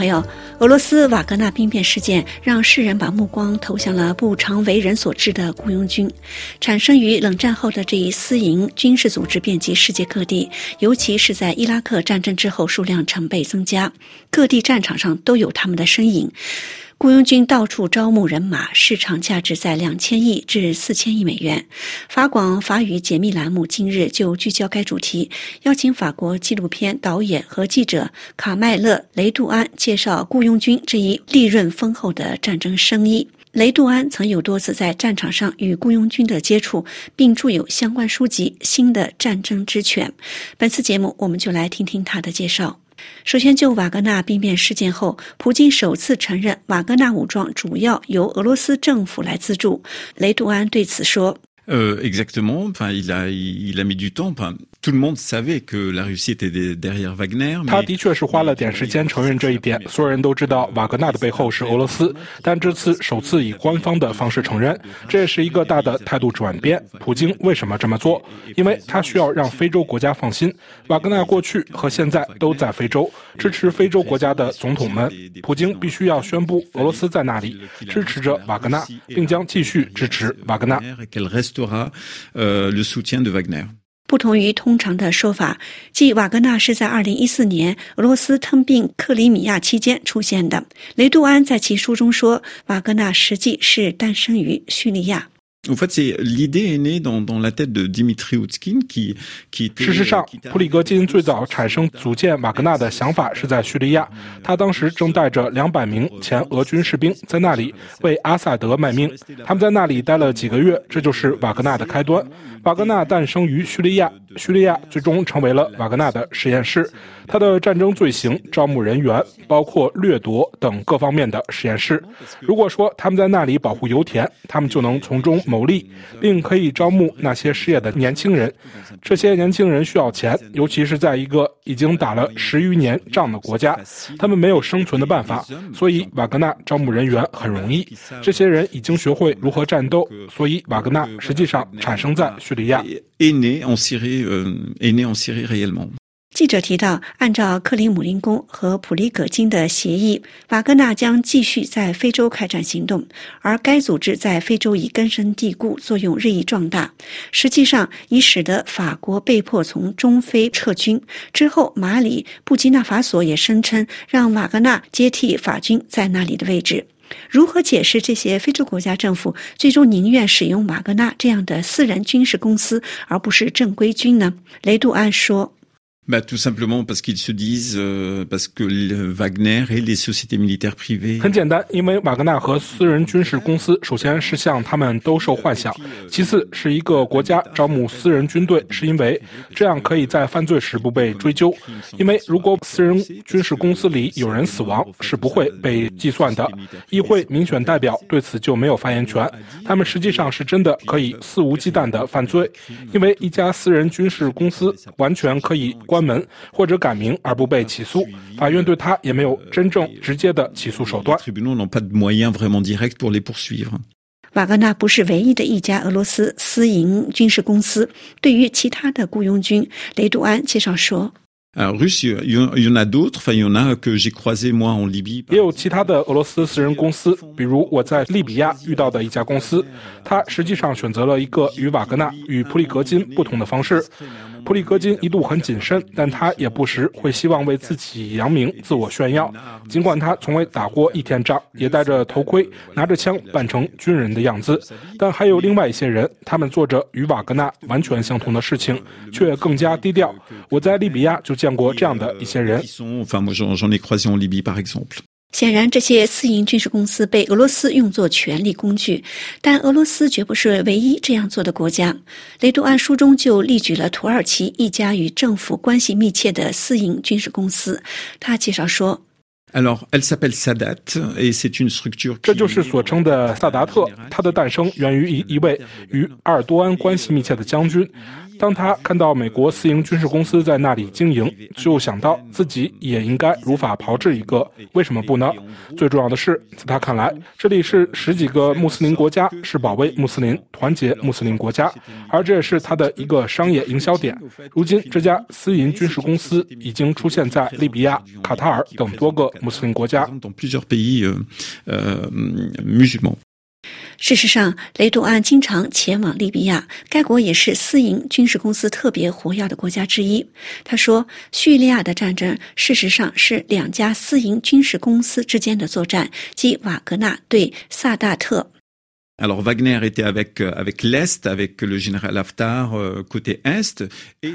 朋友，俄罗斯瓦格纳兵变事件让世人把目光投向了不常为人所知的雇佣军。产生于冷战后的这一私营军事组织遍及世界各地，尤其是在伊拉克战争之后，数量成倍增加，各地战场上都有他们的身影。雇佣军到处招募人马，市场价值在两千亿至四千亿美元。法广法语解密栏目今日就聚焦该主题，邀请法国纪录片导演和记者卡麦勒·雷杜安介绍雇佣军这一利润丰厚的战争生意。雷杜安曾有多次在战场上与雇佣军的接触，并著有相关书籍《新的战争之权》。本次节目，我们就来听听他的介绍。首先，就瓦格纳兵变事件后，普京首次承认瓦格纳武装主要由俄罗斯政府来资助。雷杜安对此说：“呃，exactement，enfin il a il a mis du temps，tout le monde savait que la Russie était derrière Wagner。他的确是花了点时间承认这一点，所有人都知道瓦格纳的背后是俄罗斯，但这次首次以官方的方式承认，这也是一个大的态度转变。普京为什么这么做？因为他需要让非洲国家放心，瓦格纳过去和现在都在非洲支持非洲国家的总统们。普京必须要宣布俄罗斯在那里支持着瓦格纳，并将继续支持瓦格纳。不同于通常的说法，即瓦格纳是在2014年俄罗斯吞并克里米亚期间出现的。雷杜安在其书中说，瓦格纳实际是诞生于叙利亚。事实上，普里戈金最早产生组建瓦格纳的想法是在叙利亚，他当时正带着两百名前俄军士兵在那里为阿萨德卖命。他们在那里待了几个月，这就是瓦格纳的开端。瓦格纳诞生于叙利亚，叙利亚最终成为了瓦格纳的实验室。他的战争罪行招募人员，包括掠夺等各方面的实验室。如果说他们在那里保护油田，他们就能从中牟利，并可以招募那些失业的年轻人。这些年轻人需要钱，尤其是在一个已经打了十余年仗的国家，他们没有生存的办法。所以瓦格纳招募人员很容易。这些人已经学会如何战斗，所以瓦格纳实际上产生在叙利亚。记者提到，按照克里姆林宫和普里戈金的协议，瓦格纳将继续在非洲开展行动，而该组织在非洲已根深蒂固，作用日益壮大，实际上已使得法国被迫从中非撤军。之后，马里、布基纳法索也声称让瓦格纳接替法军在那里的位置。如何解释这些非洲国家政府最终宁愿使用瓦格纳这样的私人军事公司，而不是正规军呢？雷杜安说。很简单，因为瓦格纳和私人军事公司，首先是向他们兜售幻想，其次是一个国家招募私人军队，是因为这样可以在犯罪时不被追究。因为如果私人军事公司里有人死亡，是不会被计算的。议会民选代表对此就没有发言权。他们实际上是真的可以肆无忌惮的犯罪，因为一家私人军事公司完全可以关门或者改名而不被起诉，法院对他也没有真正直接的起诉手段。瓦格纳不是唯一的一家俄罗斯私营军事公司。对于其他的雇佣军，雷杜安介绍说。也有其他的俄罗斯私人公司，比如我在利比亚遇到的一家公司，他实际上选择了一个与瓦格纳与普里格金不同的方式。普里戈金一度很谨慎，但他也不时会希望为自己扬名、自我炫耀。尽管他从未打过一天仗，也戴着头盔、拿着枪扮成军人的样子，但还有另外一些人，他们做着与瓦格纳完全相同的事情，却更加低调。我在利比亚就见过这样的一些人。显然，这些私营军事公司被俄罗斯用作权力工具，但俄罗斯绝不是唯一这样做的国家。雷杜安书中就例举了土耳其一家与政府关系密切的私营军事公司。他介绍说：“Alors, elle s'appelle Sadat, et c'est une structure…… 这就是所称的萨达特，他的诞生源于一一位与阿尔多安关系密切的将军。”当他看到美国私营军事公司在那里经营，就想到自己也应该如法炮制一个，为什么不呢？最重要的是，在他看来，这里是十几个穆斯林国家，是保卫穆斯林、团结穆斯林国家，而这也是他的一个商业营销点。如今，这家私营军事公司已经出现在利比亚、卡塔尔等多个穆斯林国家。事实上，雷杜安经常前往利比亚，该国也是私营军事公司特别活跃的国家之一。他说，叙利亚的战争事实上是两家私营军事公司之间的作战，即瓦格纳对萨达特。然后。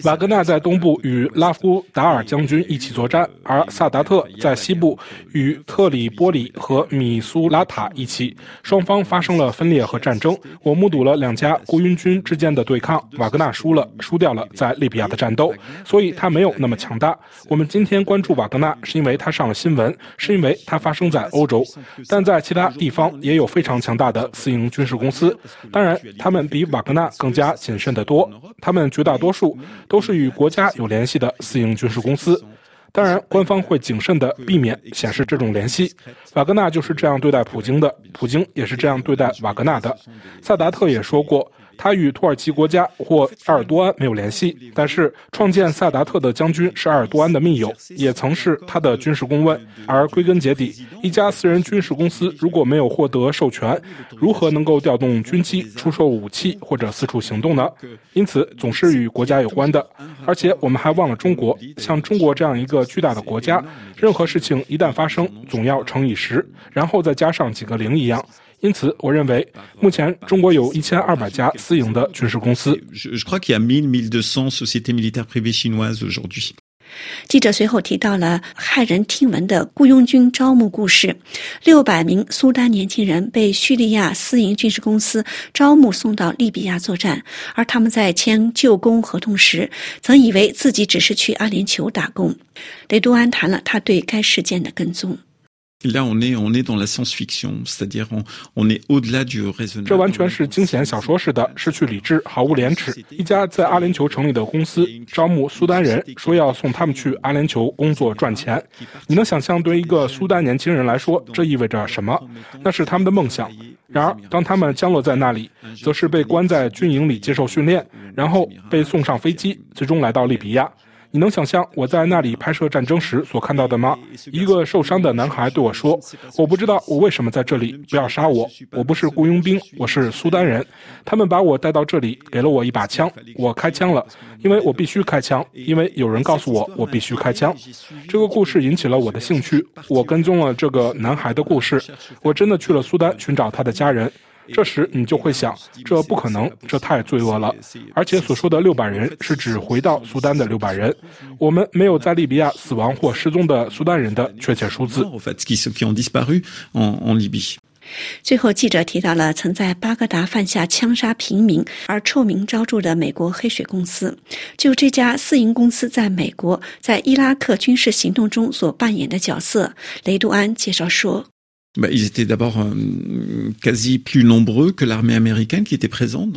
瓦格纳在东部与拉夫达尔将军一起作战，而萨达特在西部与特里波里和米苏拉塔一起，双方发生了分裂和战争。我目睹了两家雇佣军之间的对抗，瓦格纳输了，输掉了在利比亚的战斗，所以他没有那么强大。我们今天关注瓦格纳，是因为他上了新闻，是因为他发生在欧洲，但在其他地方也有非常强大的私营。军事公司，当然，他们比瓦格纳更加谨慎得多。他们绝大多数都是与国家有联系的私营军事公司。当然，官方会谨慎地避免显示这种联系。瓦格纳就是这样对待普京的，普京也是这样对待瓦格纳的。萨达特也说过。他与土耳其国家或埃尔多安没有联系，但是创建萨达特的将军是埃尔多安的密友，也曾是他的军事顾问。而归根结底，一家私人军事公司如果没有获得授权，如何能够调动军机、出售武器或者四处行动呢？因此，总是与国家有关的。而且我们还忘了中国，像中国这样一个巨大的国家，任何事情一旦发生，总要乘以十，然后再加上几个零一样。因此，我认为目前中国有一千二百家私营的军事公司。记者随后提到了骇人听闻的雇佣军招募故事：六百名苏丹年轻人被叙利亚私营军事公司招募送到利比亚作战，而他们在签就工合同时，曾以为自己只是去阿联酋打工。雷多安谈了他对该事件的跟踪。这完全是惊险小说式的，失去理智，毫无廉耻。一家在阿联酋成立的公司招募苏丹人，说要送他们去阿联酋工作赚钱。你能想象对一个苏丹年轻人来说，这意味着什么？那是他们的梦想。然而，当他们降落在那里，则是被关在军营里接受训练，然后被送上飞机，最终来到利比亚。你能想象我在那里拍摄战争时所看到的吗？一个受伤的男孩对我说：“我不知道我为什么在这里，不要杀我，我不是雇佣兵，我是苏丹人。他们把我带到这里，给了我一把枪，我开枪了，因为我必须开枪，因为有人告诉我我必须开枪。”这个故事引起了我的兴趣，我跟踪了这个男孩的故事，我真的去了苏丹寻找他的家人。这时你就会想，这不可能，这太罪恶了。而且所说的六百人是指回到苏丹的六百人，我们没有在利比亚死亡或失踪的苏丹人的确切数字。最后，记者提到了曾在巴格达犯下枪杀平民而臭名昭著的美国黑水公司。就这家私营公司在美国在伊拉克军事行动中所扮演的角色，雷杜安介绍说。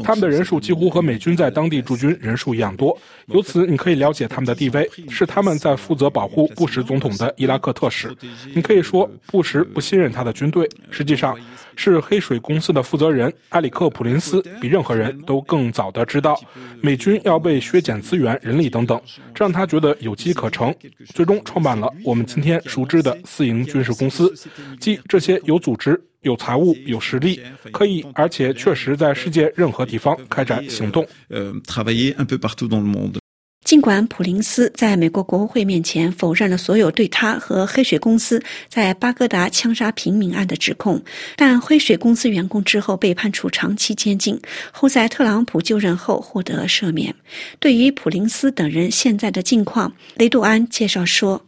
他们的人数几乎和美军在当地驻军人数一样多，由此你可以了解他们的地位，是他们在负责保护布什总统的伊拉克特使。你可以说布什不信任他的军队，实际上。是黑水公司的负责人埃里克·普林斯比任何人都更早的知道，美军要被削减资源、人力等等，这让他觉得有机可乘，最终创办了我们今天熟知的私营军事公司，即这些有组织、有财务、有实力，可以而且确实在世界任何地方开展行动。尽管普林斯在美国国会面前否认了所有对他和黑水公司在巴格达枪杀平民案的指控，但黑水公司员工之后被判处长期监禁，后在特朗普就任后获得赦免。对于普林斯等人现在的境况，雷杜安介绍说。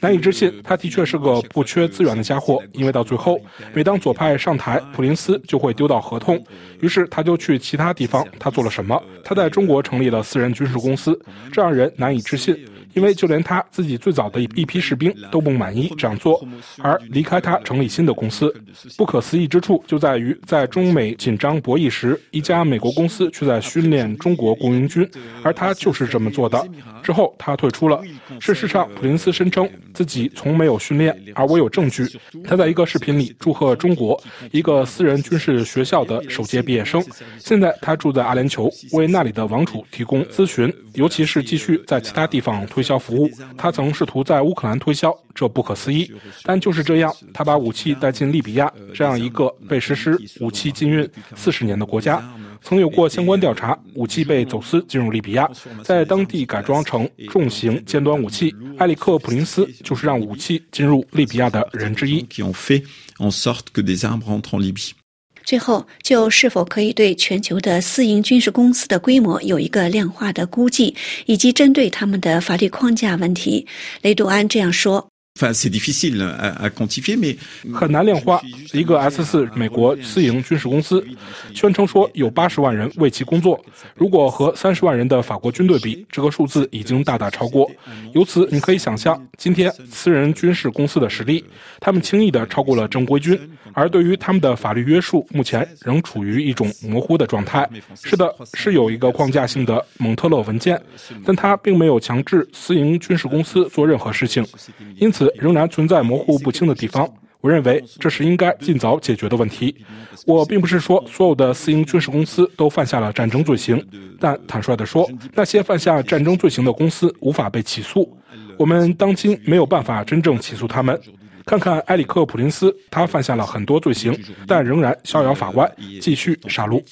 难以置信，他的确是个不缺资源的家伙。因为到最后，每当左派上台，普林斯就会丢掉合同，于是他就去其他地方。他做了什么？他在中国成立了私人军事公司，这让人难以置信。因为就连他自己最早的一批士兵都不满意这样做，而离开他成立新的公司。不可思议之处就在于，在中美紧张博弈时，一家美国公司却在训练中国雇佣军，而他就是这么做的。之后他退出了。事实上，普林斯声称自己从没有训练，而我有证据。他在一个视频里祝贺中国一个私人军事学校的首届毕业生。现在他住在阿联酋，为那里的王储提供咨询，尤其是继续在其他地方推销服务。他曾试图在乌克兰推销，这不可思议。但就是这样，他把武器带进利比亚，这样一个被实施武器禁运四十年的国家。曾有过相关调查，武器被走私进入利比亚，在当地改装成重型尖端武器。埃里克·普林斯就是让武器进入利比亚的人之一。最后，就是否可以对全球的私营军事公司的规模有一个量化的估计，以及针对他们的法律框架问题，雷杜安这样说。很难量化。一个 S 四美国私营军事公司宣称说有八十万人为其工作，如果和三十万人的法国军队比，这个数字已经大大超过。由此你可以想象，今天私人军事公司的实力，他们轻易的超过了正规军。而对于他们的法律约束，目前仍处于一种模糊的状态。是的，是有一个框架性的蒙特勒文件，但它并没有强制私营军事公司做任何事情，因此仍然存在模糊不清的地方。我认为这是应该尽早解决的问题。我并不是说所有的私营军事公司都犯下了战争罪行，但坦率地说，那些犯下战争罪行的公司无法被起诉。我们当今没有办法真正起诉他们。看看埃里克·普林斯，他犯下了很多罪行，但仍然逍遥法外，继续杀戮。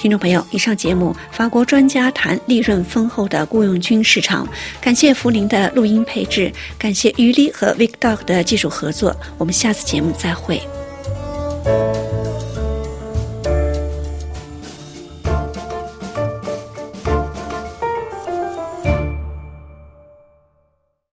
听众朋友，以上节目，法国专家谈利润丰厚的雇佣军市场。感谢福林的录音配置，感谢于丽和 Vic Dog 的技术合作。我们下次节目再会。